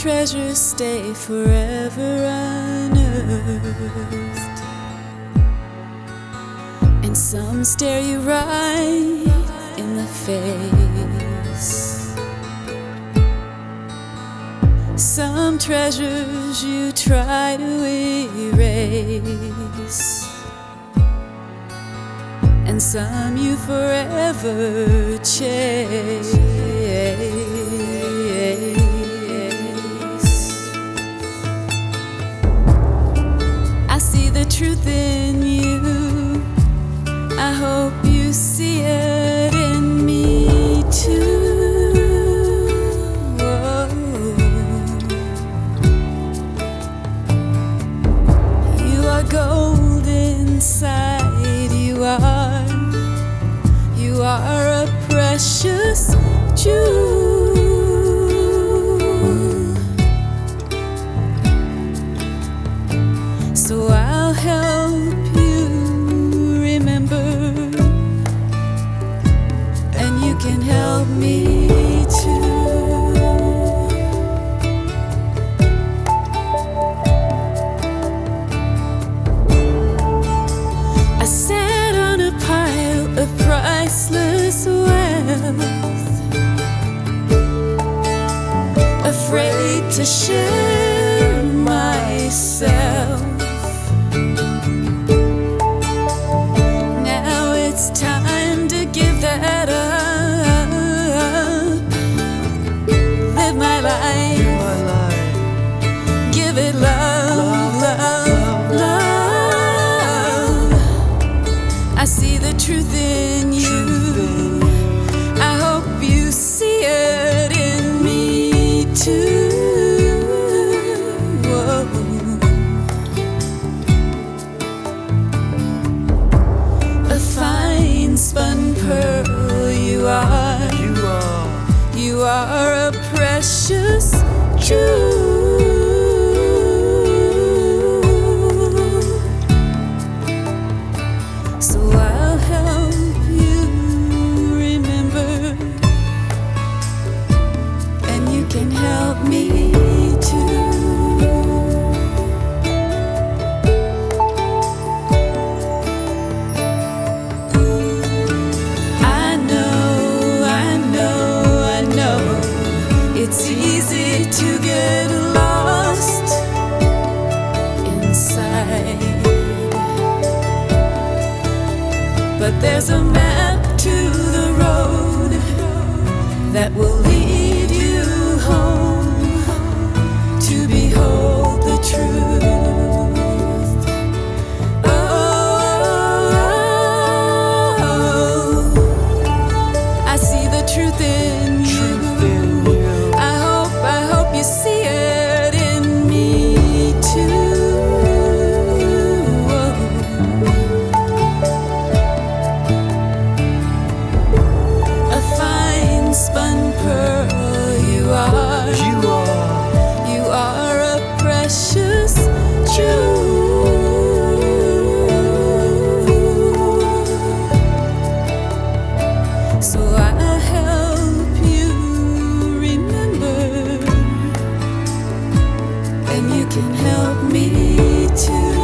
Treasures stay forever unearthed, and some stare you right in the face. Some treasures you try to erase, and some you forever chase. Truth in you. I hope you see it in me too. You are gold inside. You are. You are a precious jewel. Priceless wealth, afraid to share myself. Now it's time to give that up. Live my life, My life, give it love, love, love. I see the truth in you. Precious jewel. There's a map to the road that will lead you home to behold the truth. And you can help me too.